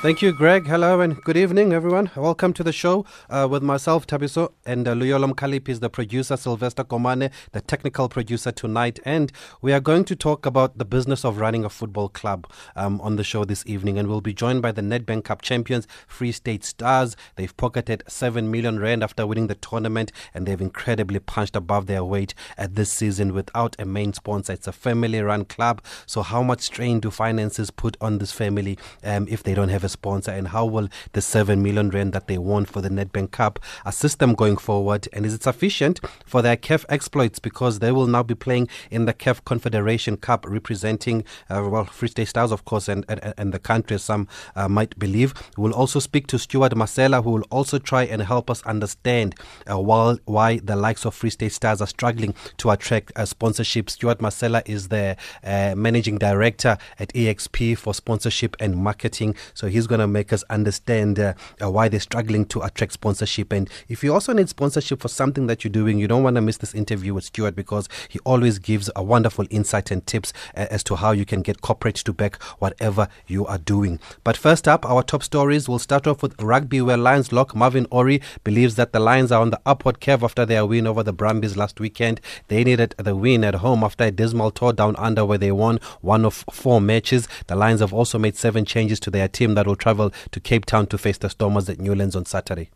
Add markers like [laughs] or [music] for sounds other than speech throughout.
Thank you, Greg. Hello and good evening, everyone. Welcome to the show uh, with myself, Thabiso, and uh, Luyolom Kalip is the producer, Sylvester Komane, the technical producer tonight. And we are going to talk about the business of running a football club um, on the show this evening. And we'll be joined by the Nedbank Cup champions, Free State Stars. They've pocketed 7 million rand after winning the tournament, and they've incredibly punched above their weight at this season without a main sponsor. It's a family run club. So, how much strain do finances put on this family um, if they don't have a sponsor and how will the 7 million rand that they won for the Nedbank Cup assist them going forward? And is it sufficient for their CAF exploits? Because they will now be playing in the CAF Confederation Cup representing uh, well Free State Stars of course and, and, and the country as some uh, might believe. We'll also speak to Stuart Masela who will also try and help us understand uh, why, why the likes of Free State Stars are struggling to attract uh, sponsorship. Stuart Masela is the uh, managing director at EXP for sponsorship and marketing. So he he's going to make us understand uh, uh, why they're struggling to attract sponsorship. And if you also need sponsorship for something that you're doing, you don't want to miss this interview with Stuart because he always gives a wonderful insight and tips uh, as to how you can get corporate to back whatever you are doing. But first up, our top stories. We'll start off with rugby, where Lions lock Marvin Orie believes that the Lions are on the upward curve after their win over the Brumbies last weekend. They needed the win at home after a dismal tour down under where they won one of four matches. The Lions have also made seven changes to their team that will travel to Cape Town to face the Stormers at Newlands on Saturday?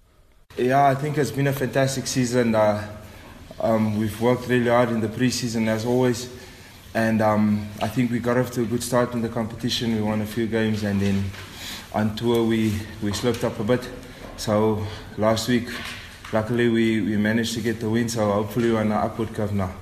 Yeah, I think it's been a fantastic season. Uh, um, we've worked really hard in the preseason as always, and um, I think we got off to a good start in the competition. We won a few games, and then on tour we, we slipped up a bit. So last week, luckily we, we managed to get the win. So hopefully we're on an upward curve now.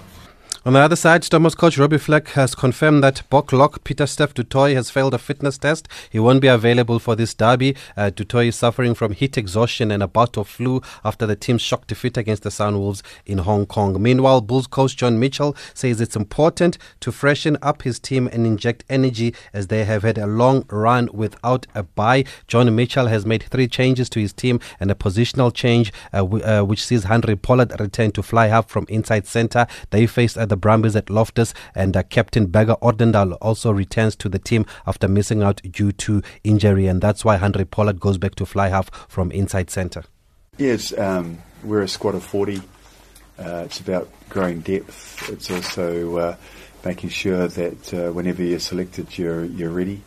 On the other side, Stormers coach Robbie Fleck has confirmed that Bok lock Pieter-Steph du Toit has failed a fitness test. He won't be available for this derby. Uh, du Toit is suffering from heat exhaustion and a bout of flu after the team's shock defeat against the Sunwolves in Hong Kong. Meanwhile, Bulls coach John Mitchell says it's important to freshen up his team and inject energy as they have had a long run without a bye. John Mitchell has made three changes to his team and a positional change uh, w- uh, which sees Handré Pollard return to fly half from inside center. They faced the Brumbies at Loftus, and uh, Captain Burger Odendaal also returns to the team after missing out due to injury, and that's why Handré Pollard goes back to fly half from inside centre. Yes, um, we're a squad of 40. Uh, it's about growing depth. It's also uh, making sure that uh, whenever you're selected, you're you're ready,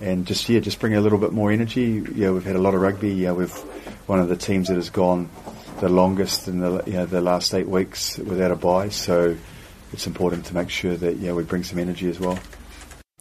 and just yeah, just bring a little bit more energy. Yeah, we've had a lot of rugby. Yeah, we've one of the teams that has gone the longest in the you know, the last eight weeks without a bye. So it's important to make sure that yeah we bring some energy as well.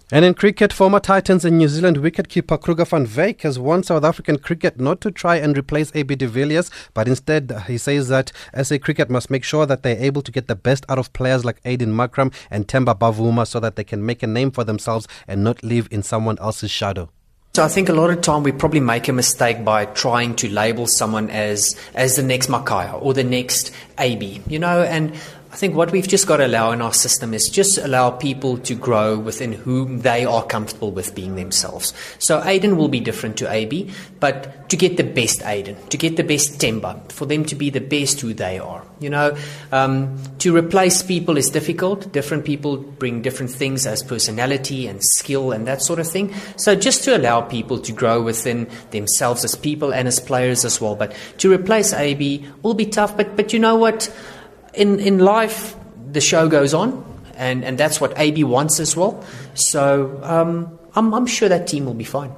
And in cricket, former Titans and New Zealand wicketkeeper Kruger van Wyk has warned South African cricket not to try and replace AB de Villiers, but instead he says that SA cricket must make sure that they're able to get the best out of players like Aiden Markram and Temba Bavuma so that they can make a name for themselves and not live in someone else's shadow. So I think a lot of time we probably make a mistake by trying to label someone as as the next Makhaya or the next AB, you know, and I think what we've just got to allow in our system is just allow people to grow within whom they are comfortable with being themselves. So Aiden will be different to AB, but to get the best Aiden, to get the best Temba, for them to be the best who they are. You know, um, to replace people is difficult. Different people bring different things as personality and skill and that sort of thing. So just to allow people to grow within themselves as people and as players as well. But to replace AB will be tough. But but you know what? In, in life, the show goes on, and, and that's what AB wants as well. So um, I'm, I'm sure that team will be fine.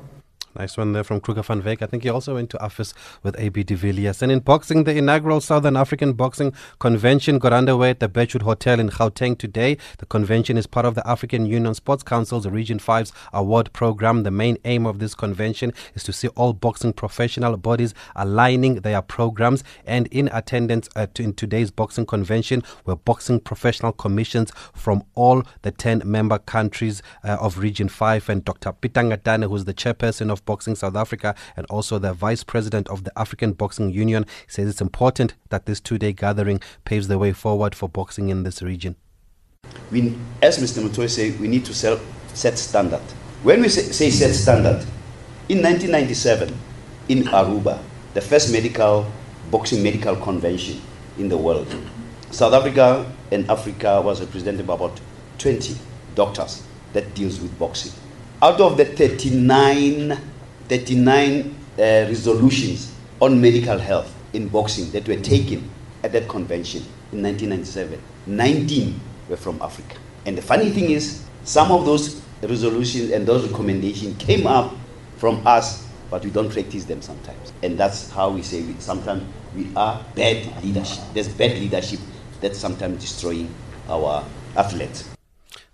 Nice one there from Kruger van Wyk. I think he also went to office with AB de Villiers. And in boxing, the inaugural Southern African Boxing Convention got underway at the Birchwood Hotel in Gauteng today. The convention is part of the African Union Sports Council's Region 5's award program. The main aim of this convention is to see all boxing professional bodies aligning their programs. And in attendance uh, to, in today's boxing convention were boxing professional commissions from all the 10 member countries uh, of Region 5 and Dr. Peter Ngatane, who's the chairperson of Boxing South Africa and also the Vice President of the African Boxing Union, says it's important that this two day gathering paves the way forward for boxing in this region. We, as Mr. Mutoy said, we need to set standard. When we say, say set standard, in 1997, in Aruba, the first medical boxing medical convention in the world, South Africa and Africa was represented by about 20 doctors that deals with boxing. Out of the 39, 39 uh, resolutions on medical health in boxing that were taken at that convention in 1997, 19 were from Africa. And the funny thing is, some of those resolutions and those recommendations came up from us, but we don't practice them sometimes. And that's how we say we, sometimes we are bad leadership. There's bad leadership that's sometimes destroying our athletes.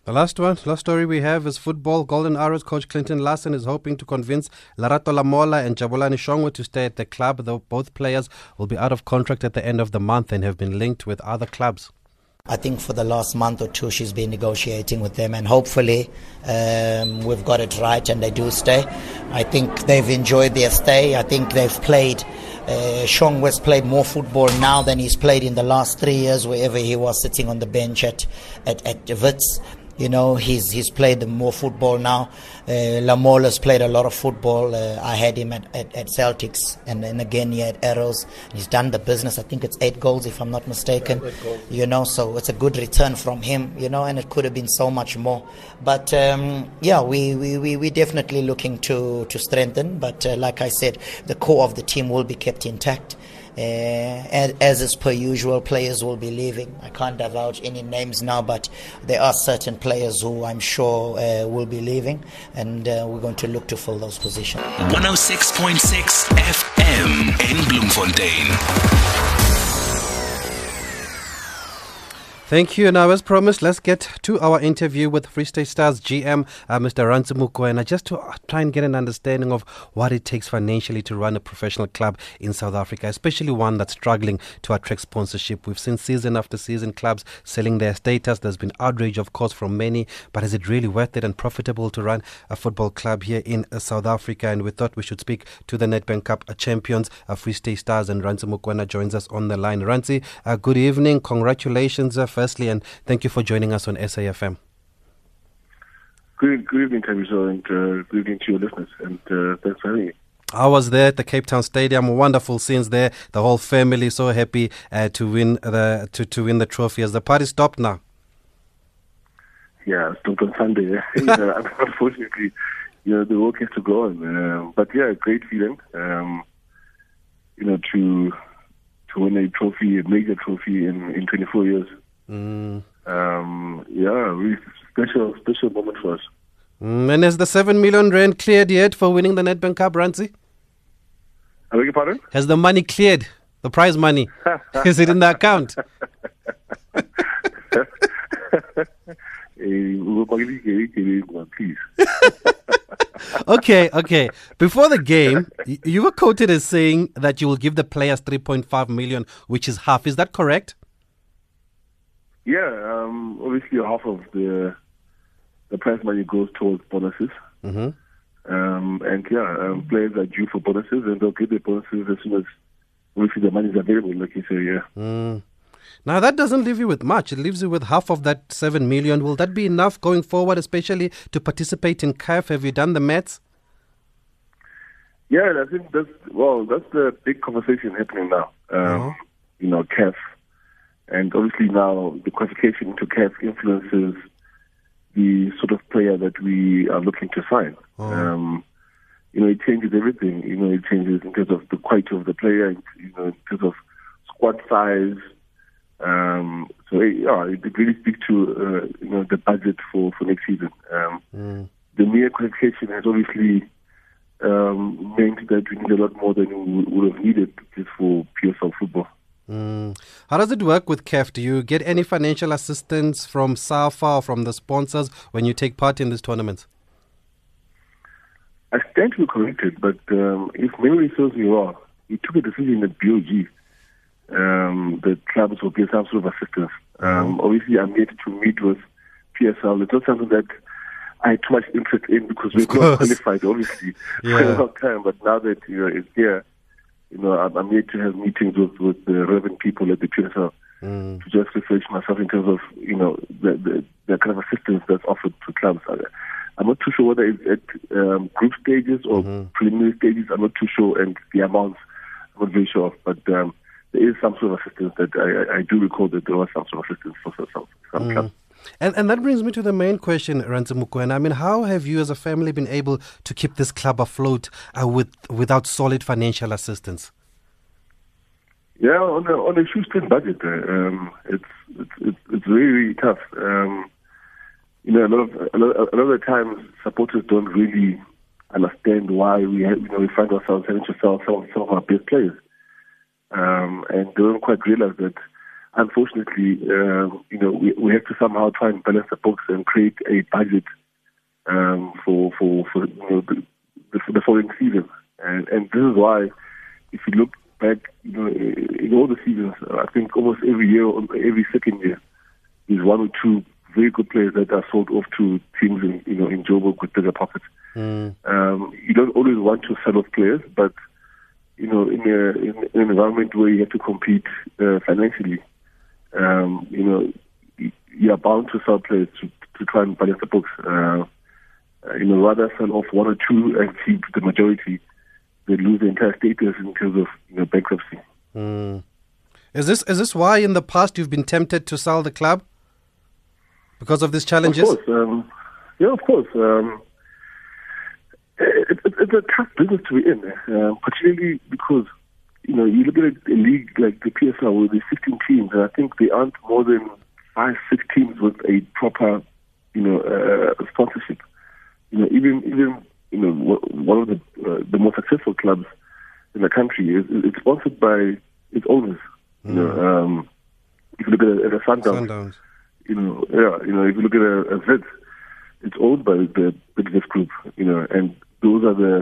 The last one, last story we have is football. Golden Arrows coach Clinton Larsen is hoping to convince Lerato Lamola and Jabulani Shongwe to stay at the club, though both players will be out of contract at the end of the month and have been linked with other clubs. I think for the last month or two, she's been negotiating with them, and hopefully, um, we've got it right and they do stay. I think they've enjoyed their stay. I think they've played. Uh, West played more football now than he's played in the last three years, wherever he was sitting on the bench at at, at Wits. You know, he's he's played more football now. Uh, Lamola's played a lot of football. Uh, I had him at, at, at Celtics and then again he had Arrows. He's done the business. I think it's eight goals, if I'm not mistaken. Yeah, you know, so it's a good return from him, you know, and it could have been so much more. But um, yeah, we, we, we, we're definitely looking to, to strengthen. But uh, like I said, the core of the team will be kept intact. Uh, as, as is per usual, players will be leaving. I can't divulge any names now, but there are certain players who I'm sure uh, will be leaving, and uh, we're going to look to fill those positions. 106.6 FM in Bloemfontein. Thank you. Now, as promised, let's get to our interview with Free State Stars GM, uh, Mr. Rantsi Mokoena, just to try and get an understanding of what it takes financially to run a professional club in South Africa, especially one that's struggling to attract sponsorship. We've seen season after season clubs selling their status. There's been outrage, of course, from many, but is it really worth it and profitable to run a football club here in uh, South Africa? And we thought we should speak to the Nedbank Cup champions, uh, Free State Stars, and Rantsi Mokoena joins us on the line. Rantsi, uh, good evening. Congratulations. Uh, firstly, and thank you for joining us on SAFM. Good, good evening, Thabiso, and uh, good evening to your listeners, and uh, thanks for having me. I was there at the Cape Town Stadium. Wonderful scenes there. The whole family so happy uh, to win the to, to win the trophy. Has the party stopped now? Yeah, stopped on Sunday. [laughs] [laughs] unfortunately, you know the work has to go on. Uh, but yeah, great feeling. Um, you know to to win a trophy, a major trophy in in 24 years. Mm. Um, yeah, really special, special moment for us. Mm, and has the 7 million rand cleared yet for winning the Nedbank Cup, Rantsi? I beg your pardon? Has the money cleared? The prize money? [laughs] Is it in the account? [laughs] [laughs] okay, okay. Before the game, you were quoted as saying that you will give the players 3.5 million, which is half. Is that correct? Yeah, um, obviously half of the the prize money goes towards bonuses. Mm-hmm. Um, and yeah, um, players are due for bonuses, and they'll get their bonuses as soon as obviously the money is available. Like you say, yeah. Mm. Now that doesn't leave you with much. It leaves you with half of that seven million. Will that be enough going forward, especially to participate in CAF? Have you done the maths? Yeah, I think that's well, that's the big conversation happening now. Um, uh-huh. You know, CAF and obviously now the qualification to CAF influences the sort of player that we are looking to sign. Oh. Um, you know, it changes everything. You know, it changes in terms of the quality of the player, you know, in terms of squad size. Um, so yeah, it really speaks to uh, you know the budget for for next season. Um, mm. The mere qualification has obviously um, meant that we need a lot more than we would have needed just for PSL football. Mm. How does it work with CAF? Do you get any financial assistance from SAFA or from the sponsors when you take part in these tournaments? I stand to be corrected, but um, if memory serves me well, we took a decision at BOG um, that clubs will get some sort of assistance. Um, mm. Obviously, I'm yet to meet with PSL. It's not something that I had too much interest in because we're not qualified, obviously, [laughs] yeah. for [laughs] a long time. But now that you know it's here, you know, I'm, I'm here to have meetings with, with the relevant people at the PSL mm. to just refresh myself in terms of, you know, the, the, the kind of assistance that's offered to clubs. I, I'm not too sure whether it's at um, group stages or mm-hmm. preliminary stages. I'm not too sure, and the amounts I'm not very sure of. But um, there is some sort of assistance that I, I do recall that there was some sort of assistance for some, some mm. clubs. And, and that brings me to the main question, Rantsi Mokoena. I mean, how have you as a family been able to keep this club afloat uh, with without solid financial assistance? Yeah, on a, on a shoestring budget, uh, um, it's, it's, it's it's really really tough. Um, you know, a lot of a lot, a lot of the times supporters don't really understand why we have, you know we find ourselves having to sell some, some of our best players, um, and they don't quite realize that. Unfortunately, uh, you know, we, we have to somehow try and balance the books and create a budget um, for for for you know, the, the, the following season, and and this is why, if you look back, you know, in all the seasons, I think almost every year, every second year, is one or two very good players that are sold off to teams in, you know, in Joburg with bigger pockets. Mm. Um, you don't always want to sell off players, but you know, in, a, in an environment where you have to compete uh, financially, um, you know, you are bound to sell players to, to try and balance the books. Uh, you know, rather sell off one or two and keep the majority they lose the entire status in terms of you know bankruptcy. Mm. Is this is this why in the past you've been tempted to sell the club because of these challenges? Of course, um, yeah, of course. Um, it, it, it's a tough business to be in, uh, particularly because you know you look at a league like the PSL with the 16 teams, and I think there aren't more than five, six teams with a proper, you know, uh, sponsorship. You know, even even you know, one of the uh, the most successful clubs in the country is it's sponsored by its owners. Mm. You know, mm. um, if you look at a, at a Sundowns, Sundowns, you know, yeah, you know, if you look at a, a Wits, it's owned by the Bidvest Group. You know, and those are the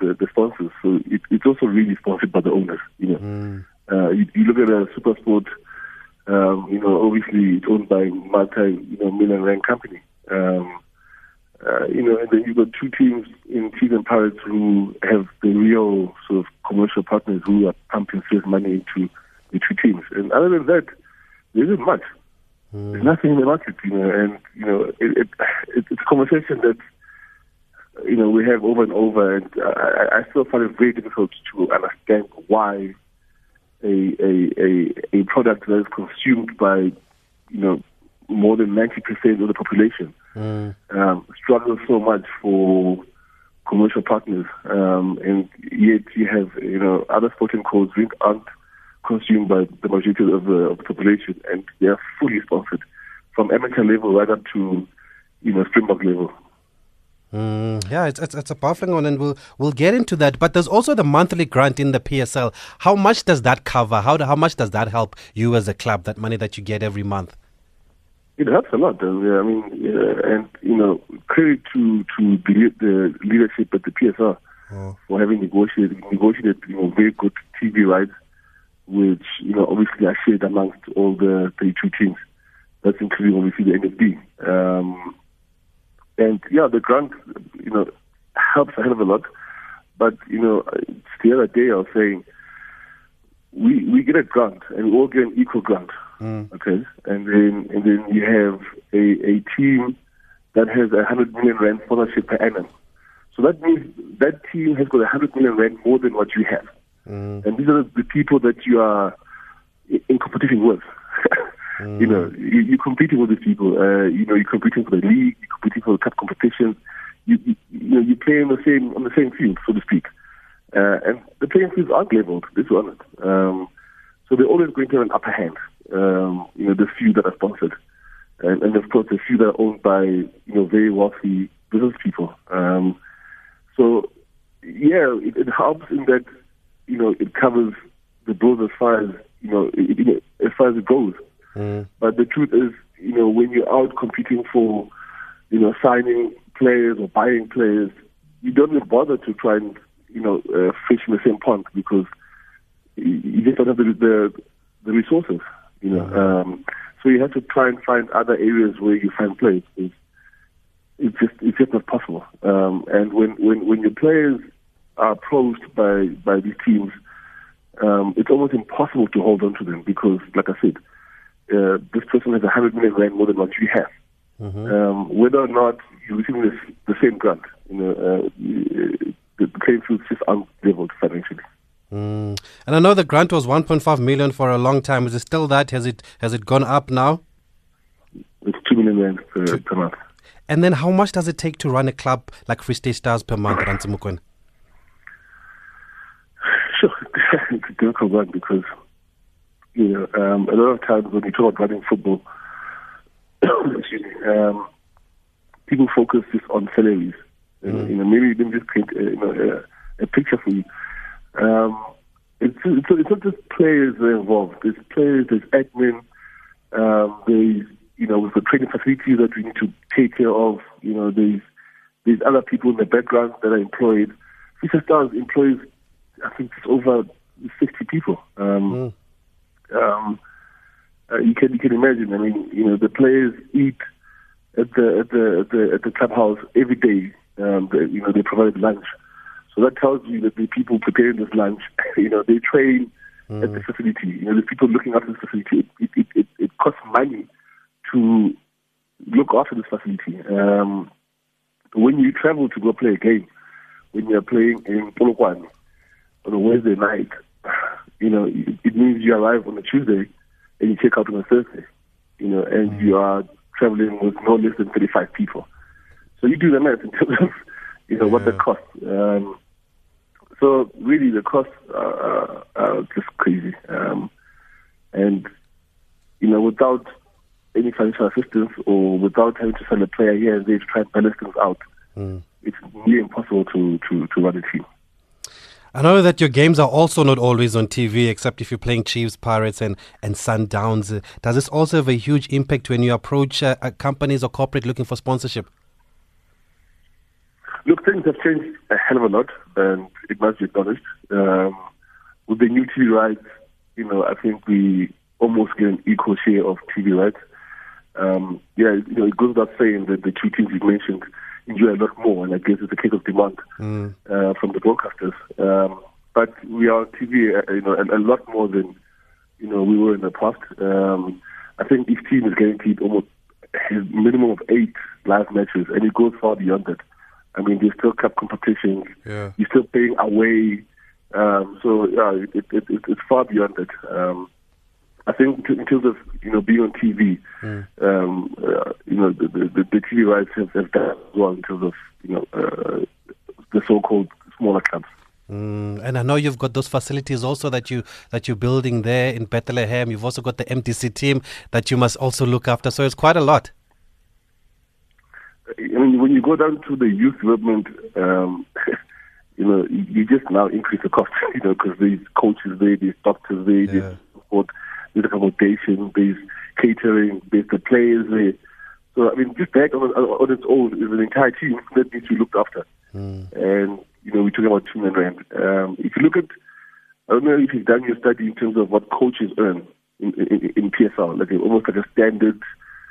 the, the sponsors. So it, it's also really sponsored by the owners. You know, mm. uh, you, you look at a SuperSport. Um, you know, obviously it's owned by multi, you know, million rand company. Um, uh, you know, and then you've got two teams in Chiefs and Pirates who have the real sort of commercial partners who are pumping sales money into the two teams. And other than that, there isn't much. Mm. There's nothing in the market, you know, and, you know, it, it, it, it's a conversation that, you know, we have over and over, and I, I still find it very difficult to understand why a, a, a, a product that is consumed by, you know, more than 90% of the population mm. um, struggles so much for commercial partners. Um, and yet you have, you know, other sporting codes aren't consumed by the majority of the, of the population and they are fully sponsored from amateur level right up to, you know, Springbok level. Mm, yeah, it's, it's, it's a baffling one, and we'll we'll get into that. But there's also the monthly grant in the PSL. How much does that cover? How do, how much does that help you as a club? That money that you get every month? It helps a lot. I mean, and you know, credit to to the, the leadership at the PSL oh. for having negotiated negotiated you know very good TV rights, which you know obviously are shared amongst all the 32 teams. That's including obviously the NFD. Um, and yeah, the grant you know helps a hell of a lot. But you know, the other day I was saying we we get a grant and we all get an equal grant. Mm. Okay, and then and then you have a, a team that has a hundred million rand sponsorship per annum. So that means that team has got a hundred million rand more than what you have. Mm. And these are the people that you are in competition with. [laughs] mm. You know, you, you're competing with these people. Uh, you know, you're competing for the league. You're competing for the cup competitions. You, you, you know, you play on the same on the same field, so to speak. Uh, and the playing fields aren't leveled. This one. Um, so they're always going to have an upper hand um, you know, the few that are sponsored. And, and of course, the few that are owned by, you know, very wealthy business people. Um, so, yeah, it, it helps in that, you know, it covers the bills as far as, you know, it, it, as far as it goes. Mm. But the truth is, you know, when you're out competing for, you know, signing players or buying players, you don't even bother to try and, you know, uh, fish in the same pond because you just don't have the, the, the resources. You know, um, so you have to try and find other areas where you find players. It's, it's just it's just not possible. Um, and when when when your players are approached by by these teams, um, it's almost impossible to hold on to them because, like I said, uh, this person has a hundred million rand more than what you have. Mm-hmm. Um, whether or not you're receiving this, the same grant, you know, uh, the, the playing field just aren't financially. Mm. And I know the grant was 1.5 million for a long time. Is it still that? Has it has it gone up now? It's two million rand per, per month. And then how much does it take to run a club like Free State Stars per month, Rantsi Mokoena? [sighs] Sure, [laughs] it's a difficult one because you know um, a lot of times when we talk about running football, [coughs] excuse me, um, people focus just on salaries. Mm. You know, maybe let me just paint a, you know, a, a picture for you. Um, it's, it's, it's not just players that are involved. There's players, there's admin, um, there's you know, with the training facilities that we need to take care of. You know, there's there's other people in the background that are employed. Fisher Stars employs, I think, it's over 60 people. Um, mm. um, uh, you can you can imagine. I mean, you know, the players eat at the at the at the, at the clubhouse every day. Um, the, you know, they provide lunch, so that tells you that the people preparing this lunch, [laughs] you know, they train mm. at the facility. You know, the people looking after the facility. It, it, it, it costs money to look after this facility. Um, when you travel to go play a game, when you're playing in Polokwane on a Wednesday night, [sighs] you know, it means you arrive on a Tuesday and you check out on a Thursday, you know, and mm-hmm. you are traveling with no less than 35 people. So you do the math in terms of, you know, yeah. what the cost. Um, so really the costs are, are, are just crazy. Um, and, you know, without any financial assistance or without having to send a player here and there to try and balance things out, mm. it's nearly impossible to, to, to run a team. I know that your games are also not always on TV, except if you're playing Chiefs, Pirates, and, and Sundowns. Does this also have a huge impact when you approach uh, uh, companies or corporate looking for sponsorship? Look, things have changed a hell of a lot, and it must be acknowledged. Um, with the new TV rights, you know, I think we almost get an equal share of TV rights um, yeah, you know, it goes without saying that the two teams you mentioned enjoy a lot more, and I guess it's a case of demand mm. uh, from the broadcasters. Um, but we are on TV, uh, you know, a, a, lot more than you know we were in the past. Um, I think each team is guaranteed almost a minimum of eight live matches, and it goes far beyond that. I mean, there's still cup competitions. Yeah. You're still playing away. Um, so yeah, it, it, it, it's far beyond that. Um, I think in terms of you know being on TV, mm. um, uh, you know the, the, the TV rights have, have done as well in terms of you know uh, the so-called smaller clubs. Mm, and I know you've got those facilities also that you that you're building there in Bethlehem. You've also got the MDC team that you must also look after. So it's quite a lot. I mean, when you go down to the youth development, um, [laughs] you know, you, you, just now increase the cost. [laughs] You know, because there's coaches there, there's doctors there, yeah. there's support there's accommodation, there's catering, there's the players there. So, I mean, just that on, on its own is an entire team that needs to be looked after. Mm. And, you know, we're talking about 2 million rand. Um, if you look at, I don't know if you've done your study in terms of what coaches earn in, in, in PSL, like almost like a standard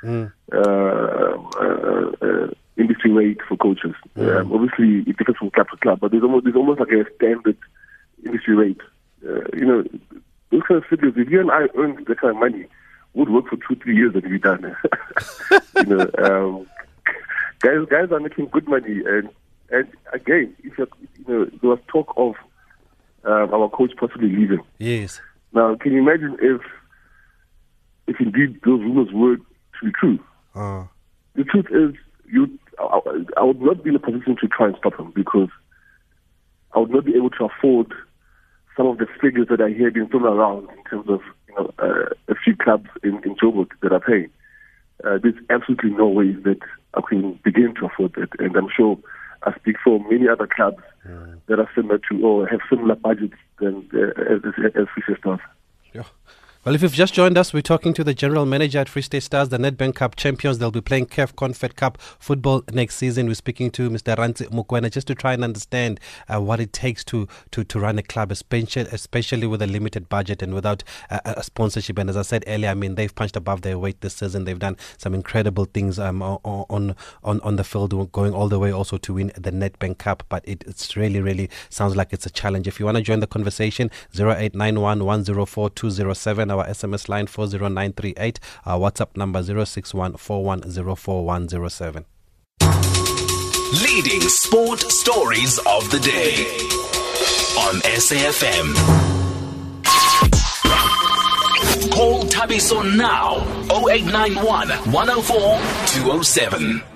mm. uh, uh, uh, industry rate for coaches. Mm. Um, obviously, it differs from club to club, but there's almost, there's almost like a standard industry rate. Uh, you know, those kind of figures, if you and I earned that kind of money, would work for two, three years and be done. [laughs] you know, um, guys, guys are making good money, and and again, if you know, there was talk of um, our coach possibly leaving. Yes. Now, can you imagine if if indeed those rumors were to be true? Uh. The truth is, you, I, I would not be in a position to try and stop him because I would not be able to afford some of the figures that I hear being thrown around in terms of you know uh, a few clubs in, in Joburg that are paying. Uh, there's absolutely no way that I can begin to afford that, and I'm sure I speak for many other clubs mm. that are similar to or have similar budgets than uh, as, as, Fisher Stars. Yeah. Well, if you've just joined us, we're talking to the general manager at Free State Stars, the Nedbank Cup champions. They'll be playing CAF Confed Cup football next season. We're speaking to Mr. Rantsi Mokoena just to try and understand uh, what it takes to, to, to run a club, especially, especially with a limited budget and without uh, a sponsorship. And as I said earlier, I mean, they've punched above their weight this season. They've done some incredible things um, on, on, on the field, going all the way also to win the Nedbank Cup. But it, it's really, really sounds like it's a challenge. If you want to join the conversation, 0891 104 207 our SMS line 40938, our WhatsApp number 061 Leading sport stories of the day. on SAFM. Call Thabiso now 0891 104 207.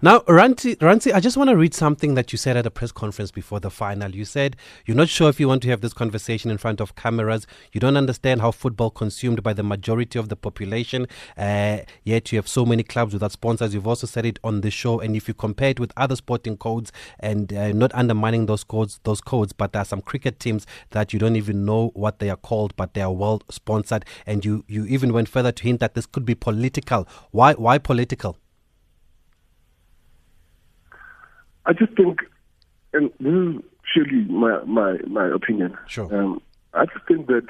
Now, Ranti, Ranti, I just want to read something that you said at a press conference before the final. You said you're not sure if you want to have this conversation in front of cameras. You don't understand how football consumed by the majority of the population. Uh, yet you have so many clubs without sponsors. You've also said it on the show. And if you compare it with other sporting codes, and uh, not undermining those codes, those codes, but there are some cricket teams that you don't even know what they are called, but they are well sponsored. And you you even went further to hint that this could be political. Why why political? I just think, and this is surely my my my opinion. Sure. Um, I just think that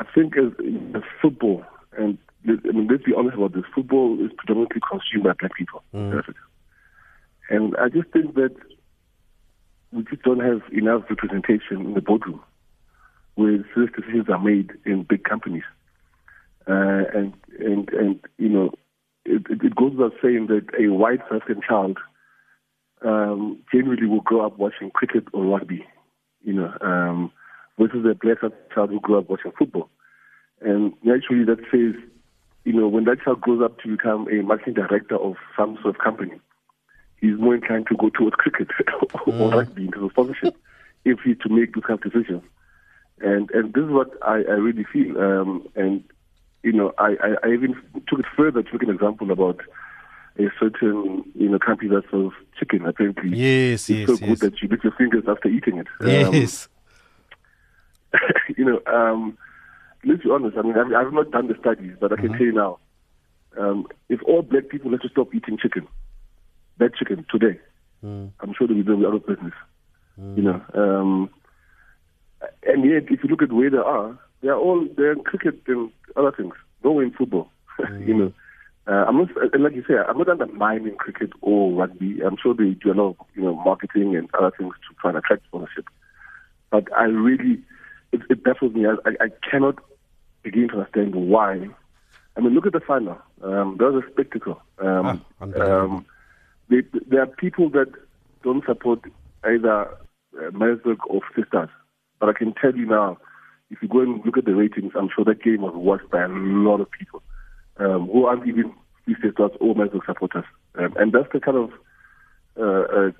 I think as, as football, and I mean, let's be honest about this, football is predominantly consumed by black people. in Africa. And I just think that we just don't have enough representation in the boardroom where serious decisions are made in big companies. Uh, and and and you know, it, it it goes without saying that a white South African child um, generally will grow up watching cricket or rugby, you know, um, versus a black child who grew up watching football. And naturally, that says, you know, when that child grows up to become a marketing director of some sort of company, he's more inclined to go towards cricket [laughs] or rugby in terms of sponsorship [laughs] if he's to make those kind of decisions. And and this is what I, I really feel. Um, and you know, I, I, I even took it further to make an example about a certain you know company that sells chicken. Apparently, Yes, it's yes, so good yes. that you lick your fingers after eating it. Um, Yes. [laughs] you know, um, let's be honest. I mean, I've, I've not done the studies, but I can tell you now, um, if all black people had to stop eating chicken, that chicken today, I'm sure they will be out of business. You know, um, and yet if you look at where they are, they are all they're in cricket and other things, nowhere in football. [laughs] you know. Uh, I'm not, and like you say, I'm not undermining cricket or rugby. I'm sure they do a lot of, you know, marketing and other things to try and attract sponsorship. But I really, it, it baffles me. I, I, cannot begin to understand why. I mean, look at the final. Um, that was a spectacle. Um, Ah, um, they, there are people that don't support either uh, Maritzburg or Sisters. But I can tell you now, if you go and look at the ratings, I'm sure that game was watched by a lot of people um, who aren't even Free Sisters or Maritzburg supporters. Um, and that's the kind of uh, uh,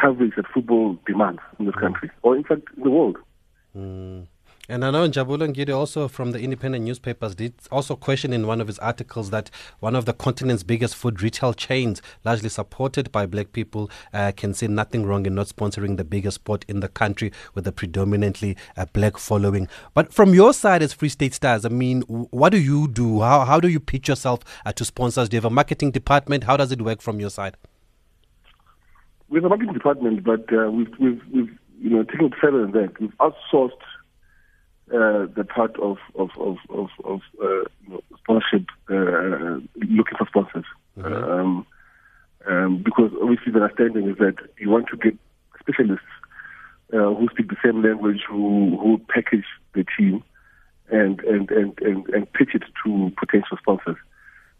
coverage that football demands in this country, or in fact, in the world. And I know Njabulo Ngidi also from the independent newspapers did also question in one of his articles that one of the continent's biggest food retail chains, largely supported by black people, uh, can see nothing wrong in not sponsoring the biggest sport in the country with a predominantly uh, black following. But from your side as Free State Stars, I mean, what do you do? How, how do you pitch yourself uh, to sponsors? Do you have a marketing department? How does it work from your side? We have a marketing department, but uh, we've, we've, we've you know taken further than that. We've outsourced uh, the part of of of of, of uh, sponsorship, uh, looking for sponsors, um, um, because obviously the understanding is that you want to get specialists uh, who speak the same language, who who package the team, and and and and, and pitch it to potential sponsors.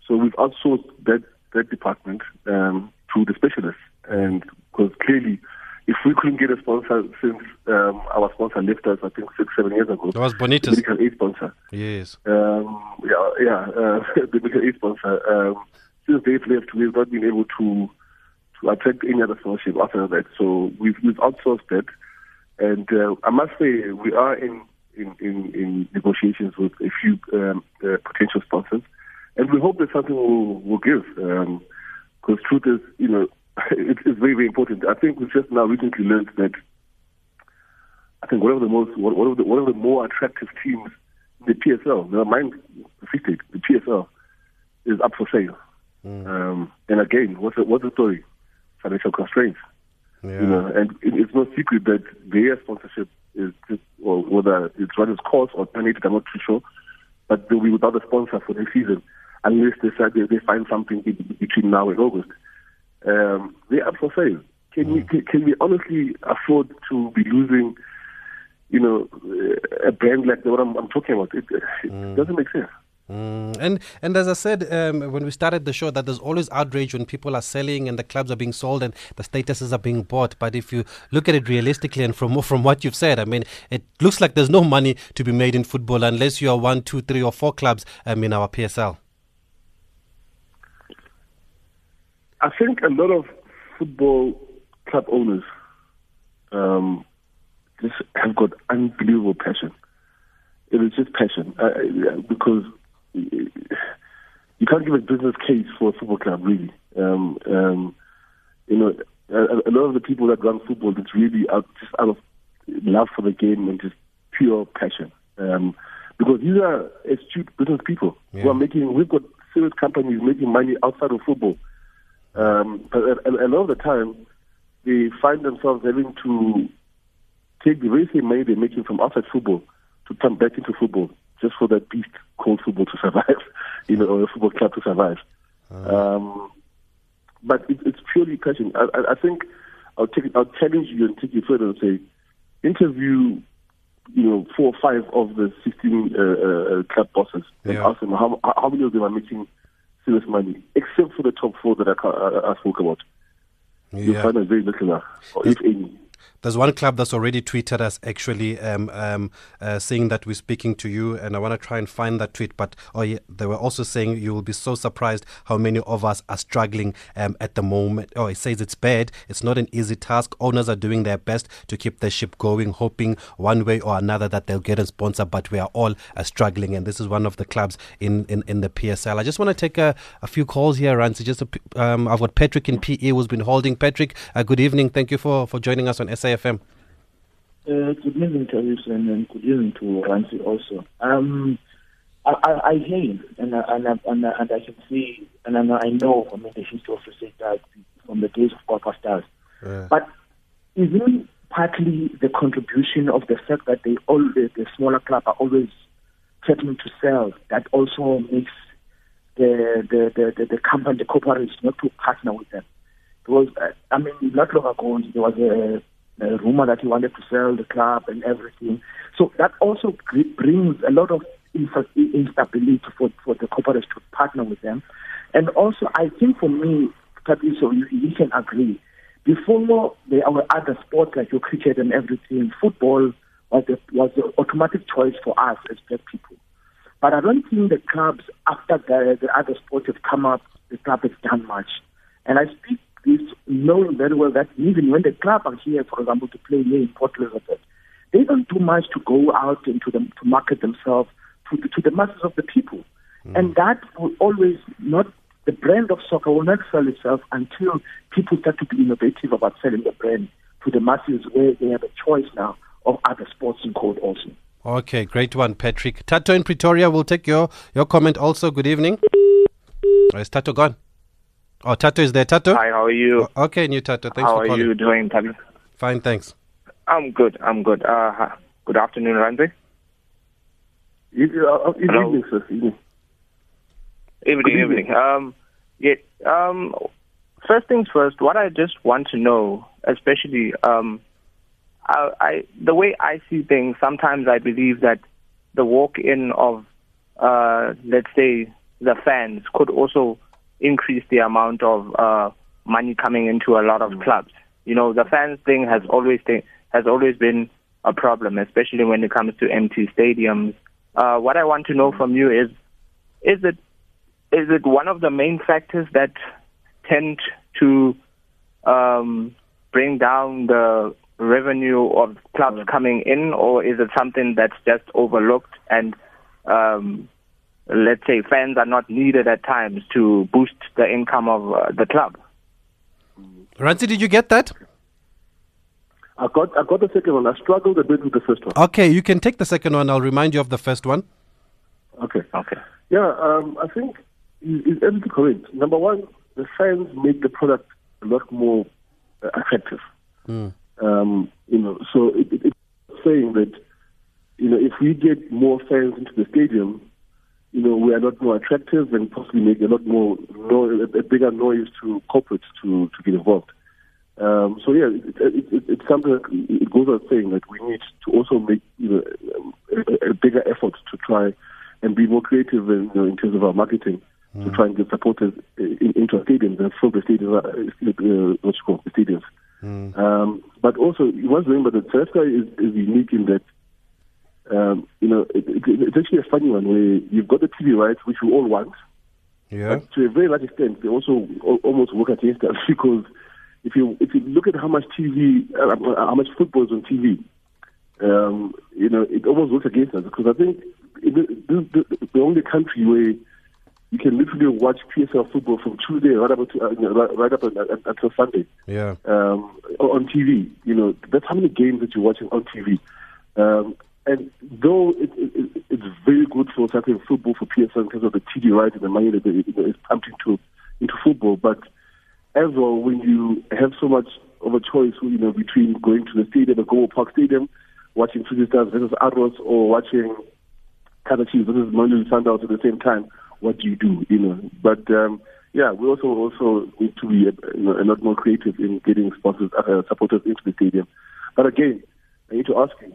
So we've outsourced that that department um, to the specialists, and because clearly, if we couldn't get a sponsor since um, our sponsor left us, I think six seven years ago, That was Bonitas. the medical aid sponsor. Yes. Um, yeah, yeah, uh, [laughs] the medical aid sponsor. Um, since they've left, we've not been able to to attract any other sponsorship after that. So we've we've outsourced that, and uh, I must say we are in in, in, in negotiations with a few um, uh, potential sponsors, and we hope that something will will give. Because truth is, you know, [laughs] it, it's very very important. I think we've just now recently learned that I think one of the most one of the one of the more attractive teams in the PSL, never mind the Free State, the PSL is up for sale. Um, and again, what's the, what's the story? Financial constraints. Yeah. You know, and it, it's no secret that their sponsorship is just, or whether it's run its course or terminated, I'm not too sure. But they'll be without a sponsor for next season unless they decide they, they find something be- between now and August. Um, they're up for sale. Can we can, can we honestly afford to be losing, you know, uh, a brand like the one I'm, I'm talking about? It, it doesn't make sense. Mm, and and as I said um, when we started the show, that there's always outrage when people are selling and the clubs are being sold and the statuses are being bought. But if you look at it realistically and from from what you've said, I mean, it looks like there's no money to be made in football unless you are one, two, three, or four clubs um, in our PSL. I think a lot of football club owners um, just have got unbelievable passion. It is just passion uh, because you can't give a business case for a football club, really. Um, um, you know, a, a, lot of the people that run football, it's really out, just out of love for the game and just pure passion. Um, because these are astute business people yeah. who are making. We've got serious companies making money outside of football, um, but a, a, lot of the time they find themselves having to take the very same money they're making from outside football to come back into football just for that beast called football to [laughs] survive, you know, or a football club to survive. Uh. Um, but it, it's purely passion. I, I, I think I'll take I'll challenge you and take you further and say, interview, you know, four or five of the 16 uh, uh, club bosses and yeah. ask them how how many of them are making serious money, except for the top four that I, I, I spoke about. Yeah. You find a very little, or if any. There's one club that's already tweeted us actually um, um, uh, saying that we're speaking to you, and I want to try and find that tweet. But oh yeah, they were also saying you will be so surprised how many of us are struggling um, at the moment. Oh, it says it's bad. It's not an easy task. Owners are doing their best to keep the ship going, hoping one way or another that they'll get a sponsor. But we are all uh, struggling, and this is one of the clubs in, in, in the PSL. I just want to take a, a few calls here, Rantsi. Just um, I've got Patrick in PE who's been holding. Patrick, uh, good evening. Thank you for, for joining us on SAFM. Uh, good evening, Tavis, and, and good evening to Rantsi also. Um, I, I, I hear and, and, and, and, and I can see, and I know, I mean, the history of the that from the days of Qwa Qwa Stars. Yeah. But isn't partly the contribution of the fact that they all the, the smaller club are always threatening to sell that also makes the the, the, the, the company, the corporations, not to partner with them. Because, uh, I mean, not long ago, there was a, a rumor that he wanted to sell the club and everything. So that also brings a lot of instability for, for the corporates to partner with them. And also, I think for me, so you, you can agree, before there were other sports like your cricket and everything, football was the, was the automatic choice for us as black people. But I don't think the clubs, after the, the other sports have come up, the club has done much. And I speak knowing very well that even when the club are here, for example, to play here in Port Elizabeth, they don't do much to go out into them to market themselves to the, to the masses of the people. Mm. And that will always not the brand of soccer will not sell itself until people start to be innovative about selling the brand to the masses where they have a choice now of other sports in code also. Okay, great one, Patrick. Tato in Pretoria will take your, your comment also. Good evening. Is Tato gone? Oh, Tato is there. Tato? Hi, how are you? Oh, okay, new Tato. Thanks how for calling. How are you doing, Tato? Fine, thanks. I'm good. I'm good. Uh, good afternoon, Randy. Uh, evening, sir. Evening. Evening, evening. Um, yeah, um, first things first, what I just want to know, especially, um, I, I, the way I see things, sometimes I believe that the walk-in of, uh, let's say, the fans could also increase the amount of uh, money coming into a lot of mm. clubs. You know, the fans thing has always th- has always been a problem, especially when it comes to empty stadiums. Uh, what I want to know from you is, is it is it one of the main factors that tend to um, bring down the revenue of clubs mm. coming in, or is it something that's just overlooked and um, let's say, fans are not needed at times to boost the income of uh, the club. Rantsi, did you get that? I got, I got the second one. I struggled a bit with the first one. Okay, you can take the second one. I'll remind you of the first one. Okay. Okay. Yeah, um, I think it's absolutely correct. Number one, the fans make the product a lot more uh, attractive. Mm. Um, you know, so it, it, it's saying that you know if we get more fans into the stadium, you know, we are not more attractive and possibly make a lot more, no, a, bigger noise to corporates to, to get involved. Um, so yeah, it, it, it, it's something that it goes without saying that we need to also make you know a, a bigger effort to try and be more creative in, you know, in terms of our marketing to try and get supporters in, into our stadiums and fill the stadiums, uh, uh, what you call the stadiums. Um, but also, you must remember that Celesta is, is unique in that, um, you know, it, it, it's actually a funny one where you've got the TV rights, which we all want, Yeah. but to a very large extent, they also al- almost work against us [laughs] because if you if you look at how much TV, uh, how much football is on TV, um, you know, it almost works against us because I think it, this is the only country where you can literally watch PSL football from Tuesday right up to, uh, right, up until until Sunday Yeah. um, on TV. You know, that's how many games that you're watching on TV. Um, and though it, it, it, it's very good for South football for PSL terms of the TD rights and the money that is pumped into into football, but as well, when you have so much of a choice, you know, between going to the stadium, the Goble Park Stadium, watching City Stars versus Arrows, or watching Kaizer Chiefs versus Mamelodi Sundowns at the same time, what do you do? You know, but um, yeah, we also also need to be uh, you know, a lot more creative in getting sponsors, uh, supporters into the stadium. But again, I need to ask you.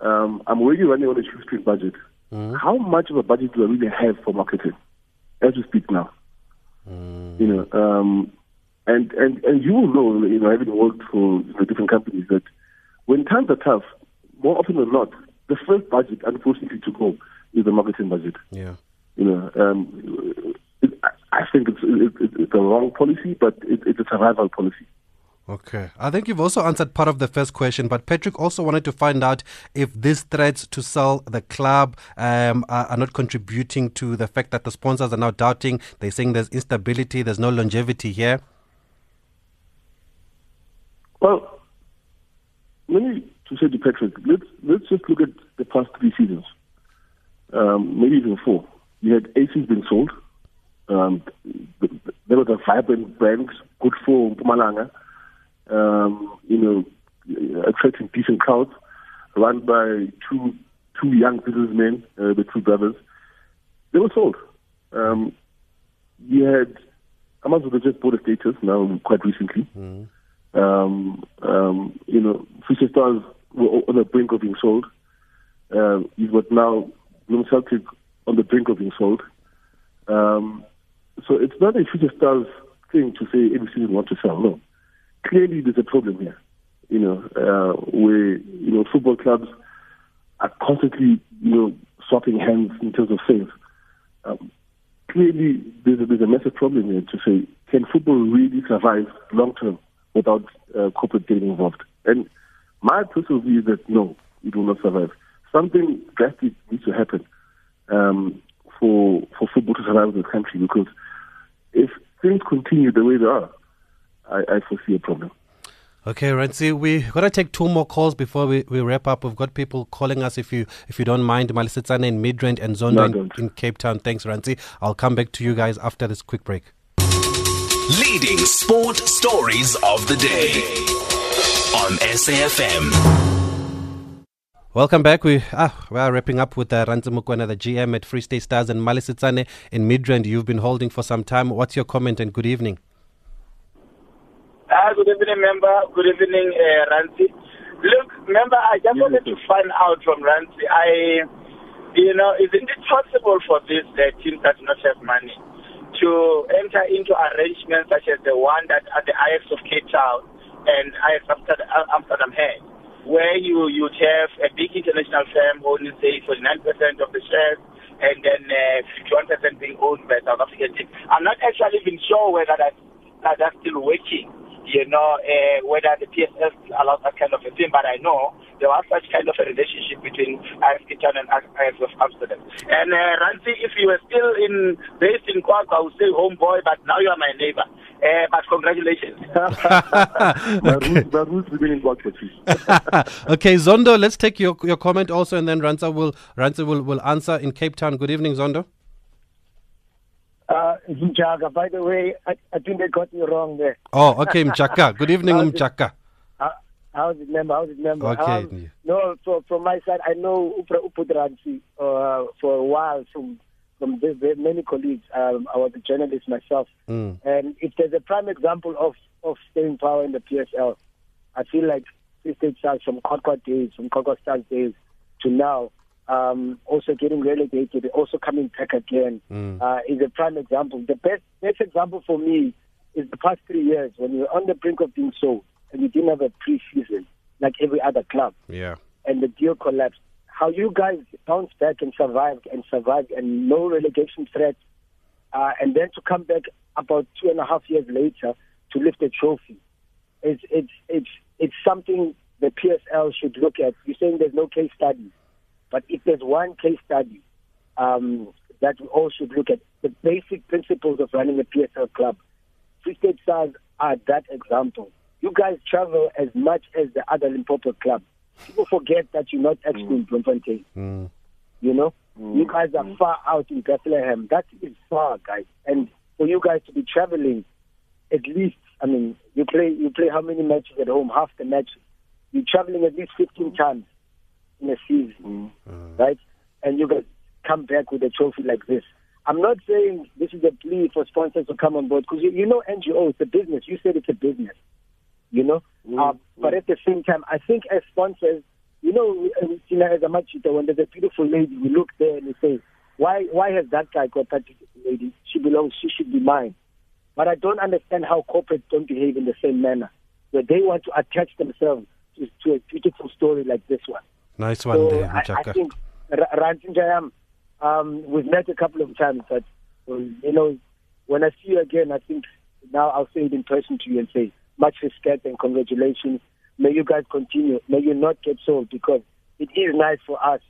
Um, I'm already running on a shoestring budget. How much of a budget do I really have for marketing as we speak now? You know, um, and and and you will know, you know, having worked for you know, different companies, that when times are tough, more often than not, the first budget, unfortunately, to go is the marketing budget. Yeah. You know, um, it, I- think it's it, it, it's a wrong policy, but it, it's a survival policy. Okay. I think you've also answered part of the first question, but Patrick also wanted to find out if these threats to sell the club um, are, are not contributing to the fact that the sponsors are now doubting. They're saying there's instability, there's no longevity here. Well, let me to say to Patrick, let's let's just look at the past three seasons, um, maybe even four. You had ACs being sold. Um, th- th- there was a vibrant brand, good for Mpumalanga. Um, you know, attracting decent crowds, run by two two young businessmen, uh, the two brothers. They were sold. Um, you had Amazon just bought a status now quite recently. Um, um, you know, Future Stars were on the brink of being sold. Um, you've got now Bloem Celtic on the brink of being sold. Um, so it's not a Future Stars thing to say every season want to sell. No, clearly there's a problem here. You know, uh, where you know football clubs are constantly you know swapping hands in terms of sales. Um, clearly there's a, there's a massive problem here to say can football really survive long term without uh, corporate getting involved? And my personal view is that no, it will not survive. Something drastic needs to happen um, for for football to survive in this country because if things continue the way they are, I, I foresee a problem. Okay, Rantsi, we're gonna take two more calls before we, we wrap up. We've got people calling us if you if you don't mind. Malisitsane in Midrand and Zondo No, in, in Cape Town. Thanks, Rantsi. I'll come back to you guys after this quick break. Leading sport stories of the day on SAFM. Welcome back. We ah, we are wrapping up with uh, Rantsi Mokoena, the GM at Free State Stars, and Malisitsane in Midrand. You've been holding for some time. What's your comment and good evening? Uh, good evening, member. Good evening, uh, Rantsi. Look, member, I just wanted to find out from Rantsi. I, you know, isn't it possible for these uh, teams that do not have money to enter into arrangements such as the one that at the Ajax of Cape Town and Ajax Amsterdam, Amsterdam had, where you you have a big international firm owning say 49% of the shares and then uh, 51% being owned by South African team. I'm not actually even sure whether that, that that's still working. You know, uh, whether the PSS allows that kind of a thing, but I know there was such kind of a relationship between Ajax Cape Town and Ajax of Amsterdam. And uh, Rantsi, if you were still in based in Qwa Qwa, I would say homeboy, but now you are my neighbor. Uh, but congratulations. [laughs] My roots, my roots remain in Guatemala. [laughs] okay, Zondo, let's take your your comment also, and then Rantsi will Rantsi will, will answer in Cape Town. Good evening, Zondo. Uh, it's Mjaga. By the way, I, I think they got me wrong there. Oh, okay, Mchaka. [laughs] Good evening, How's it- Mchaka. Uh, how's it, member? How's it, member? Okay. Um, no, so from my side, I know Upra Upudransi uh, for a while from from the many colleagues. Um, I was a journalist myself, Mm. and if there's a prime example of of staying power in the PSL, I feel like Free State Stars from Qwa Qwa days, from Qwa Qwa Stars days to now, um, also getting relegated, also coming back again, Mm. uh, is a prime example. The best best example for me is the past three years when we were on the brink of being sold and we didn't have a pre-season like every other club, Yeah. and the deal collapsed. How you guys bounced back and survived and survived and no relegation threat, uh, and then to come back about two and a half years later to lift a trophy, it's it's it's it's something the PSL should look at. You're saying there's no case study, but if there's one case study um, that we all should look at, the basic principles of running a PSL club, Free State Stars are that example. You guys travel as much as the other Limpopo club. People forget that you're not actually in Bloemfontein. Mm. You know, you guys are far out in Bethlehem. That is far, guys. And for you guys to be traveling, at least, I mean, you play you play how many matches at home? Half the matches. You're traveling at least 15 times in a season, mm-hmm. right? And you guys come back with a trophy like this. I'm not saying this is a plea for sponsors to come on board because you, you know NGO it's a business. You said it's a business, you know. Mm-hmm. Uh, but at the same time, I think as sponsors, you know, you know, as a machita, when there's a beautiful lady, we look there and we say, why why has that guy got that lady? She belongs. She should be mine. But I don't understand how corporates don't behave in the same manner, where they want to attach themselves to, to a beautiful story like this one. Nice one So there, I, I think Ra- Ranjin Jayam, um, we've met a couple of times, but um, you know, when I see you again, I think now I'll say it in person to you and say much respect and congratulations. May you guys continue. May you not get sold because it is nice for us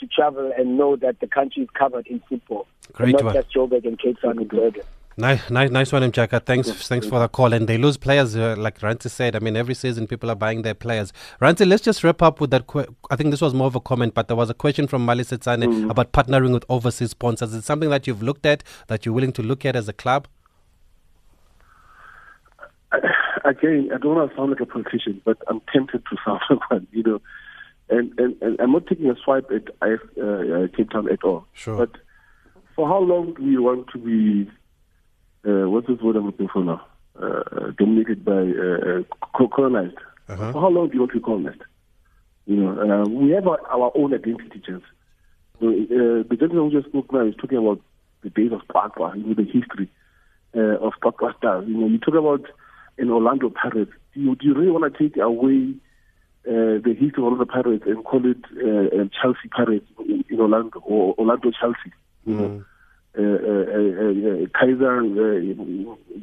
to travel and know that the country is covered in football, Great and one. not just Joburg and Cape Town and Durban. Nice, nice, nice one, Mchaka. Thanks, thanks for the call. And they lose players, uh, like Rantsi said. I mean, every season people are buying their players. Rantsi, let's just wrap up with that. Que- I think this was more of a comment, but there was a question from Mali Setsane about partnering with overseas sponsors. Is it something that you've looked at, that you're willing to look at as a club? again, I don't want to sound like a politician, but I'm tempted to sound [laughs] like one, you know. And, and, and I'm not taking a swipe at IF, uh, Cape Town at all. Sure. But for how long do you want to be, uh, what word I'm looking for now? Uh, uh, dominated by, uh, uh, co- colonized. Uh-huh. For how long do you want to be colonized? You know, uh, we have our, our own identity, just. So, uh, the gentleman who just spoke now is talking about the days of Qwa Qwa, you know, the history uh, of Qwa Qwa stars. You know, you talk about an Orlando Pirates. Do you, do you really want to take away uh, the history of Orlando Pirates and call it uh, Chelsea Pirates in, in Orlando or Orlando Chelsea? You know, uh, uh, uh, Kaizer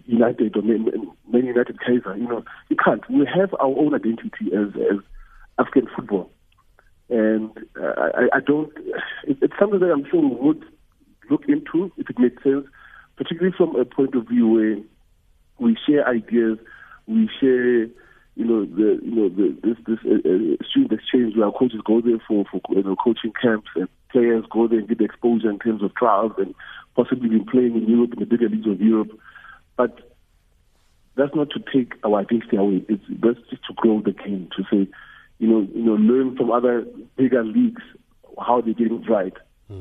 United or Man United Kaiser. You know, you can't. We have our own identity as as African football, and uh, I, I don't. It, it's something that I'm sure we would look into if it makes sense, particularly from a point of view where we share ideas, we share, you know, the you know the, this this uh, uh, student exchange where our coaches go there for for you know, coaching camps and players go there and get exposure in terms of trials and possibly been playing in Europe in the bigger leagues of Europe, but that's not to take our identity away. It's that's just to grow the game to say, you know, you know, learn from other bigger leagues how they're getting it right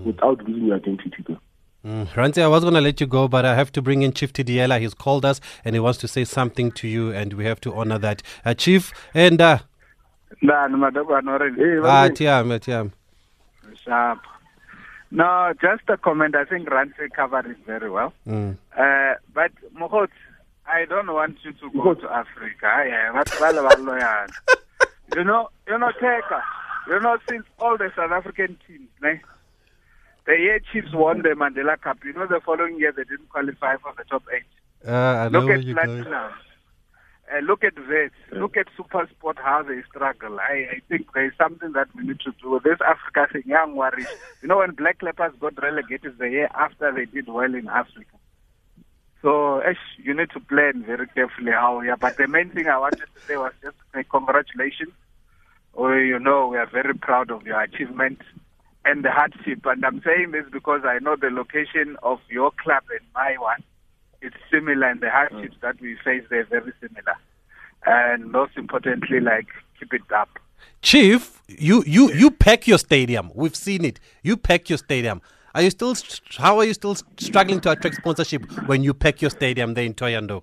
without losing your identity. Though. Mm. Ranti, I was going to let you go, but I have to bring in Chief Thidiela. He's called us and he wants to say something to you, and we have to honor that. Uh, Chief, and uh, Ndani madokwana already. ah, tiam, tiam. Sharp. No, just a comment. I think Rantsi covered it very well. Mm. Uh, but Mohot, I don't want you to go to Africa. Yeah, but vale ba loyal. You know, you know, Teka. You know, since all the South African teams, ne, the year Chiefs won the Mandela Cup, you know, the following year they didn't qualify for the top eight. Uh, I Look at. Platinum. Uh, look at Vets. Look at Super Sport, how they struggle. I, I think there's something that we need to do. This Africa thing, young worries. You know, when Black Leopards got relegated the year after they did well in Africa. So, esh, you need to plan very carefully how, yeah. But the main thing I wanted to say was just say congratulations. Or, you know, we are very proud of your achievement and the hardship. And I'm saying this because I know the location of your club and my one it's similar and the hardships that we face they're very similar. And most importantly, like keep it up. Chief, you, you, you pack your stadium. We've seen it. You pack your stadium. Are you still? How are you still struggling to attract sponsorship when you pack your stadium there in Thohoyandou?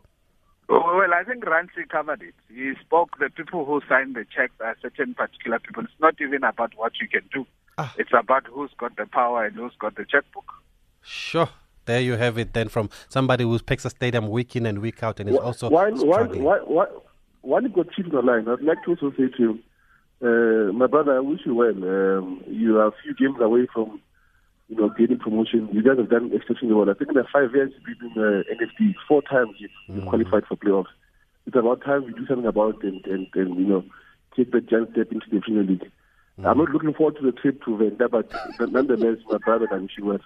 Well, I think Rantsi covered it. He spoke the people who signed the check are certain particular people. It's not even about what you can do. Ah. It's about who's got the power and who's got the checkbook. Sure. There you have it then from somebody who picks a stadium week in and week out and is also while, while, struggling. while, while, while you got Chief on the line, I'd like to also say to you, uh, my brother, I wish you well. Um, you are a few games away from, you know, getting promotion. You guys have done exceptionally well. I think in the five years you've been in uh, NFD, four times you've, you've qualified for playoffs. It's about time we do something about it and, and, and you know, take that giant step into the Premier League. I'm not looking forward to the trip to Venda, but nonetheless, my brother, wish you well.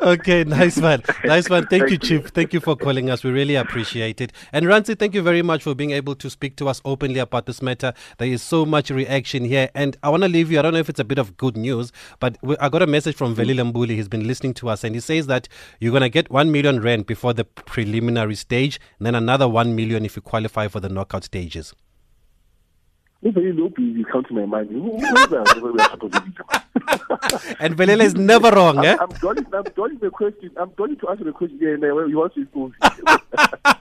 okay, nice one. Nice one. Thank, Thank you. Chief. Thank you for calling us. We really appreciate it. And Rantsi, thank you very much for being able to speak to us openly about this matter. There is so much reaction here. And I want to leave you, I don't know if it's a bit of good news, but we- I got a message from Veli mm. Lambuli. He's been listening to us and he says that you're going to get 1 million rand before the preliminary stage, and then another 1 million if you qualify for the knockout stages. If you look, you come to my mind. Who who is that? Who is that? And Velela is never wrong, I'm, eh? I'm dodging, I'm dodging the question. I'm dodging to answer the question. Yeah, and uh, you want to go. [laughs]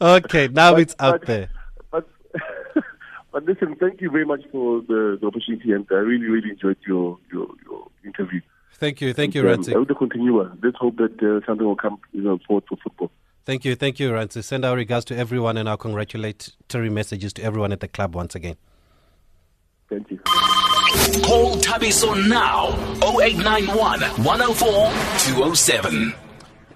Okay, now But- it's out but- there. But, [laughs] but listen, thank you very much for the, the opportunity, and I really, really enjoyed your your, your interview. Thank you. Thank you, And, um, Rantsi. I will continue. Let's hope that uh, something will come, you know, forward for football. Thank you. Thank you, Rantsi. Send our regards to everyone and our congratulatory messages to everyone at the club once again. Thank you. Call Thabiso now 0891 104 207.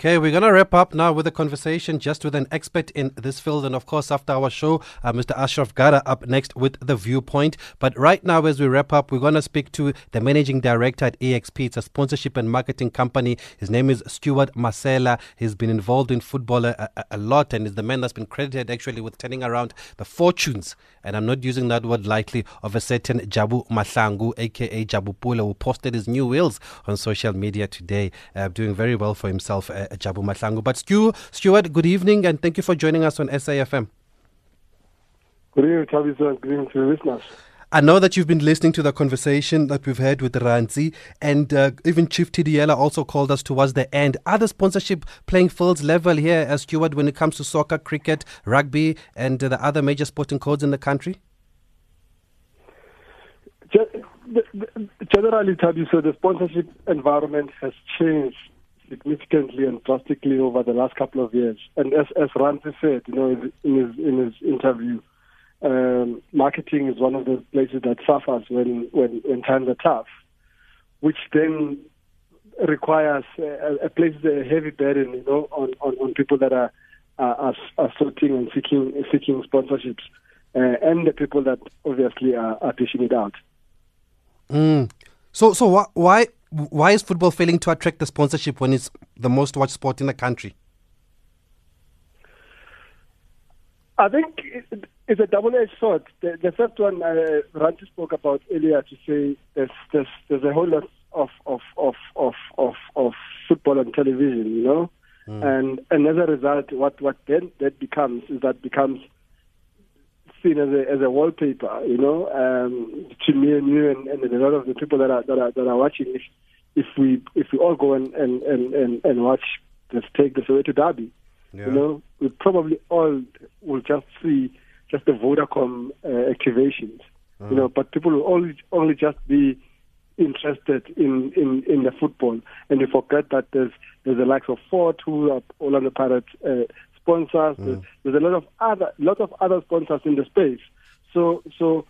Okay, we're going to wrap up now with a conversation just with an expert in this field. And of course, after our show, uh, Mr. Ashraf Garda up next with The Viewpoint. But right now, as we wrap up, we're going to speak to the managing director at EXP. It's a sponsorship and marketing company. His name is Stuart Marcella. He's been involved in football a, a, a lot and is the man that's been credited actually with turning around the fortunes. And I'm not using that word lightly of a certain Jabu Mahlangu, aka Jabu Pule, who posted his new wheels on social media today, uh, doing very well for himself, uh, Jabu Mahlangu. But Stu, Stuart, good evening and thank you for joining us on SAFM. Good evening, Thabiso. Good evening to the listeners. I know that you've been listening to the conversation that we've had with Rantsi, and uh, even Chief Thidiela also called us towards the end. Are the sponsorship playing fields level here as Stuart when it comes to soccer, cricket, rugby, and uh, the other major sporting codes in the country? Ge- the- the- Generally, Thabiso, the sponsorship environment has changed significantly and drastically over the last couple of years. And as as Rantsi said, you know, in his in his interview, um, marketing is one of the places that suffers when when when times are tough, which then requires uh, a places a heavy burden, you know, on, on, on people that are are, are, sorting and seeking seeking sponsorships, uh, and the people that obviously are, are it out. Mm. So, so wh- why why is football failing to attract the sponsorship when it's the most watched sport in the country? I think it's a double-edged sword. The, the first one uh, Rantsi spoke about earlier to say there's there's, there's a whole lot of of, of, of, of of football on television, you know, and and as a result, what what then that becomes is that becomes seen as a as a wallpaper, you know, um, to me and you and, and a lot of the people that are that are that are watching. If if we if we all go and and and and, and watch, let's take the Soweto Derby, you know, we probably all will just see just the Vodacom uh, activations, you know, but people will only only just be interested in, in, in the football, and you forget that there's there's the likes of Ford who are Orlando Pirates uh, sponsors. There's, there's a lot of other lot of other sponsors in the space. So so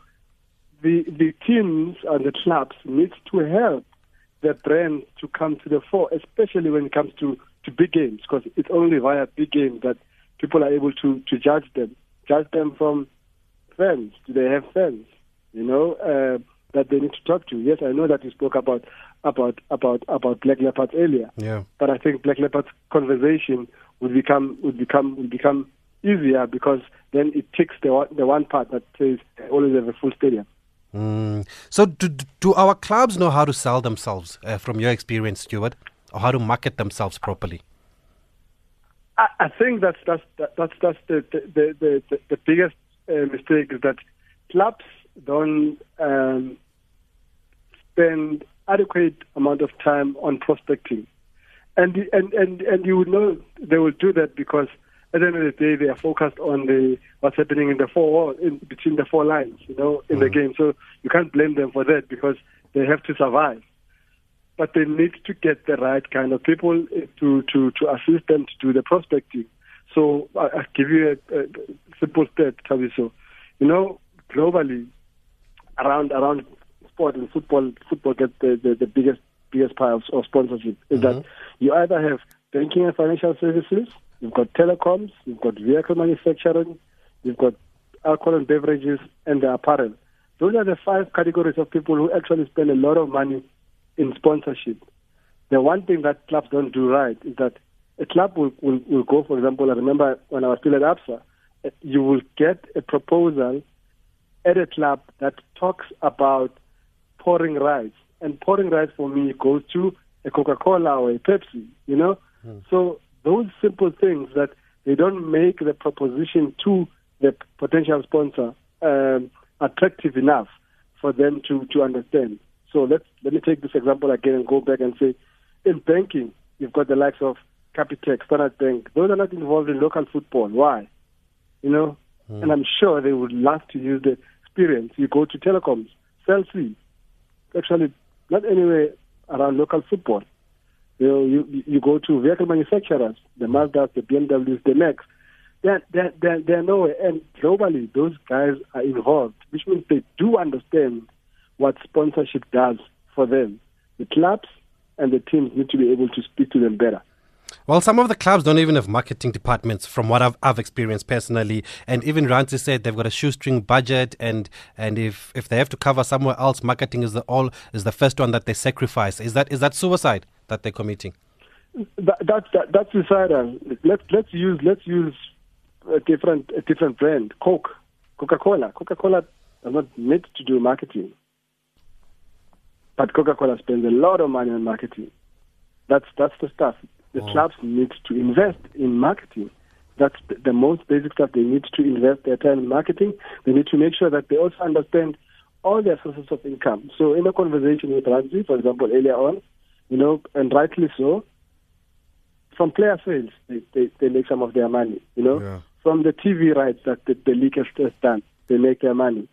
the the teams and the clubs need to help their brand to come to the fore, especially when it comes to, to big games, because it's only via big games that people are able to, to judge them. Judge them from fans. Do they have fans? You know, uh, that they need to talk to. Yes, I know that you spoke about about about about Black Leopards earlier, Yeah. but I think Black Leopards conversation would become would become would become easier because then it ticks the one, the one part that says always have a full stadium. Mm. So, do, do our clubs know how to sell themselves uh, from your experience, Stuart, or how to market themselves properly? I, I think that's that's that's that's the the the, the, the biggest uh, mistake is that clubs don't um, spend adequate amount of time on prospecting, and and and and you would know they will do that because at the end of the day they are focused on the what's happening in the four in between the four lines, you know, in the game. So you can't blame them for that because they have to survive. but they need to get the right kind of people uh, to, to, to assist them to do the prospecting. So I, I'll give you a, a simple stat, Thabiso. You know, globally, around around sport and football, football gets the, the, the biggest biggest pile of, of sponsorship. Is that you either have banking and financial services, you've got telecoms, you've got vehicle manufacturing, you've got alcohol and beverages, and the apparel. Those are the five categories of people who actually spend a lot of money in sponsorship. The one thing that clubs don't do right is that a club will, will, will go, for example, I remember when I was still at ABSA, eh, you will get a proposal at a club that talks about pouring rights. And pouring rights for me goes to a Coca-Cola or a Pepsi, you know? So those simple things that they don't make the proposition to the potential sponsor um, attractive enough for them to, to understand. So let's let me take this example again and go back and say, in banking, you've got the likes of Capitec, Standard Bank. Those are not involved in local football. Why? You know, and I'm sure they would love to use the experience. You go to telecoms, Cell C, actually not anywhere around local football. You know, you you go to vehicle manufacturers, the Mazdas, the BMWs, the Macs. They're, they're, they're, they're nowhere. And globally, those guys are involved, which means they do understand what sponsorship does for them. The clubs and the teams need to be able to speak to them better. Well, some of the clubs don't even have marketing departments, from what I've, I've experienced personally. And even Rantsi said they've got a shoestring budget, and and if, if they have to cover somewhere else, marketing is the all is the first one that they sacrifice. Is that is that suicide that they're committing? That, that, that, that's suicidal. Let's let's use let's use a different a different brand, Coke, Coca Cola. Coca Cola does not need to do marketing, but Coca Cola spends a lot of money on marketing. That's that's the stuff. The clubs need to invest in marketing. That's the, most basic stuff. They need to invest their time in marketing. They need to make sure that they also understand all their sources of income. So in a conversation with Rantsi, for example, earlier on, you know, and rightly so, from player sales, they, they, they make some of their money, you know. From the TV rights that the, the league has done, they make their money.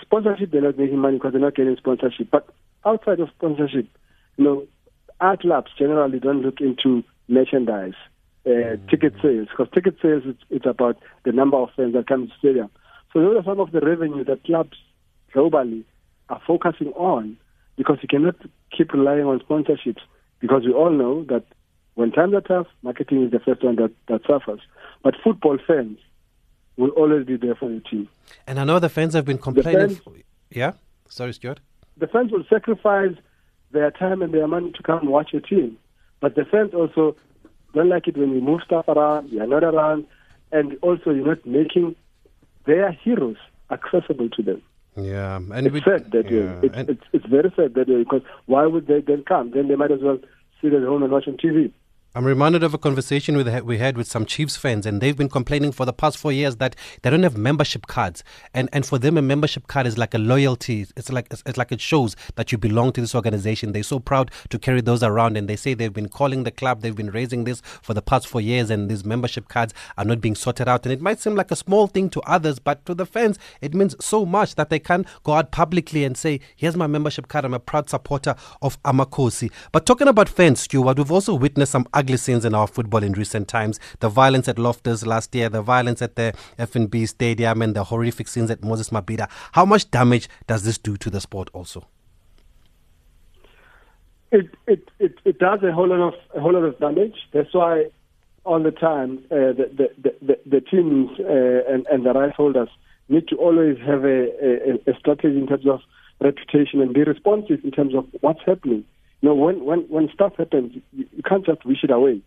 Sponsorship, they're not making money because they're not getting sponsorship. But outside of sponsorship, you know, art labs generally don't look into merchandise, uh, ticket sales, because ticket sales, it's, it's about the number of fans that come to the stadium. So those are some of the revenue that clubs globally are focusing on because you cannot keep relying on sponsorships because we all know that when times are tough, marketing is the first one that, that suffers. But football fans will always be there for the team. And I know the fans have been complaining. fans- yeah, sorry, Stuart. The fans will sacrifice their time and their money to come and watch your team. But the fans also don't like it when you move stuff around, you're not around, and also you're not making their heroes accessible to them. Yeah, and it's we- sad that yeah, way. It's, it's, it's very sad that way because why would they then come? Then they might as well sit at home and watch on TV. I'm reminded of a conversation we had with some Chiefs fans, and they've been complaining for the past four years that they don't have membership cards, and and for them a membership card is like a loyalty. It's like it's like it shows that you belong to this organization. They're so proud to carry those around, and they say they've been calling the club, they've been raising this for the past four years, and these membership cards are not being sorted out. And it might seem like a small thing to others, but to the fans, it means so much that they can go out publicly and say, "Here's my membership card. I'm a proud supporter of Amakosi." But talking about fans, Stuart, we've also witnessed some ugly scenes in our football in recent times. The violence at Loftus last year, the violence at the FNB Stadium, and the horrific scenes at Moses Mabhida. How much damage does this do to the sport? Also, It it it, it does a whole lot of a whole lot of damage. That's why all the time uh, the, the, the the teams uh, and and the rights holders need to always have a, a, a strategy in terms of reputation and be responsive in terms of what's happening. Know, when when when stuff happens, you, you can't just wish it away.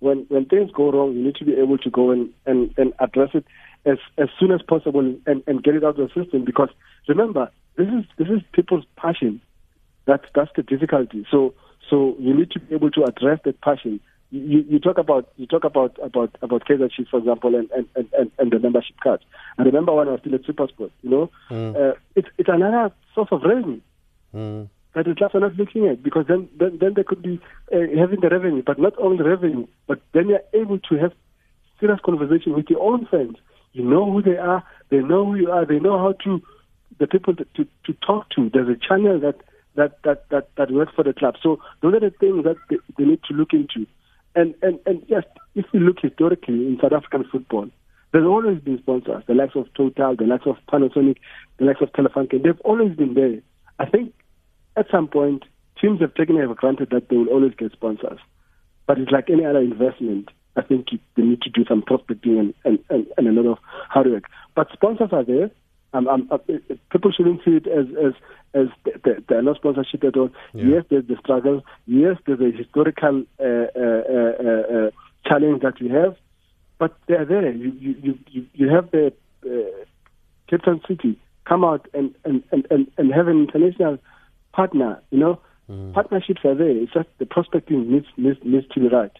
When when things go wrong, you need to be able to go and and, and address it as as soon as possible and, and get it out of the system. Because remember, this is this is people's passion. That's that's the difficulty. So so you need to be able to address that passion. You, you talk about you talk about about about Kaizer Chiefs, for example, and and, and, and, the membership cards. I remember when I was still at SuperSport. You know, uh, it's it's another source of revenue that are not looking at because then then, then they could be uh, having the revenue, but not only the revenue, but then you're able to have serious conversation with your own fans. You know who they are, they know who you are, they know how to the people to to, to talk to. There's a channel that that, that, that, that work for the club. So those are the things that they, they need to look into. And, and, and yes, if you look historically in South African football, there's always been sponsors, the likes of Total, the likes of Panasonic, the likes of Telefunken. They've always been there. I think at some point, teams have taken it for granted that they will always get sponsors. But it's like any other investment. I think they need to do some prospecting and, and, and, and a lot of hard work. But sponsors are there. Um, um, uh, people shouldn't see it as as as there the, no sponsorship at all. Yeah. Yes, there's the struggle. Yes, there's a historical uh, uh, uh, uh challenge that we have, but they're there. You you you you have the uh, Cape Town City come out and and, and, and, and have an international partner. You know, mm. partnerships are there. It's just the prospecting needs needs needs to be right.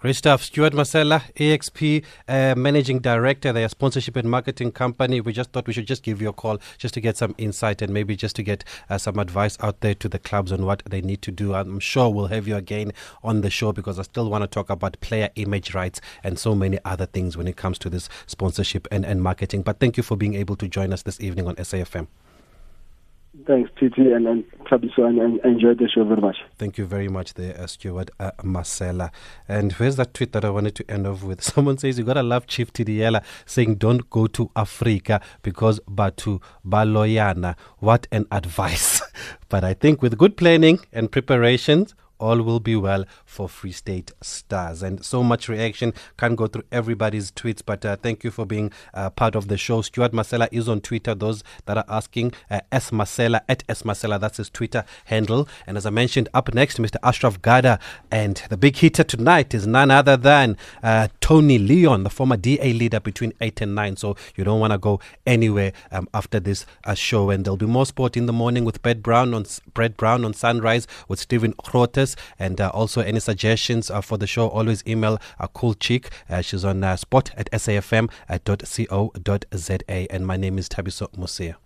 Great stuff. Stuart Masela, AXP uh, Managing Director, their sponsorship and marketing company. We just thought we should just give you a call just to get some insight and maybe just to get uh, some advice out there to the clubs on what they need to do. I'm sure we'll have you again on the show because I still want to talk about player image rights and so many other things when it comes to this sponsorship and, and marketing. But thank you for being able to join us this evening on SAFM. Thanks, Titi, and, and Thabiso, and, and enjoyed the show very much. Thank you very much, there, uh, Stuart uh, Masela. And where's that tweet that I wanted to end off with. [laughs] Someone says, You gotta love Chief Thidiela saying, Don't go to Africa because Batu Baloyana. What an advice. [laughs] but I think with good planning and preparations, all will be well for Free State Stars. And so much reaction. Can't go through everybody's tweets, but uh, thank you for being uh, part of the show. Stuart Marcella is on Twitter. Those that are asking, uh, S Masela at S Masela, that's his Twitter handle. And as I mentioned, up next, Mr. Ashraf Garda. And the big hitter tonight is none other than uh, Tony Leon, the former DA leader between 8 and 9. So you don't want to go anywhere um, after this uh, show. And there'll be more sport in the morning with Brett Brown on, Brett Brown on Sunrise with Stephen And uh, also, any suggestions uh, for the show, always email a cool chick. Uh, she's on spot at safm.co.za. And my name is Thabiso Mosia.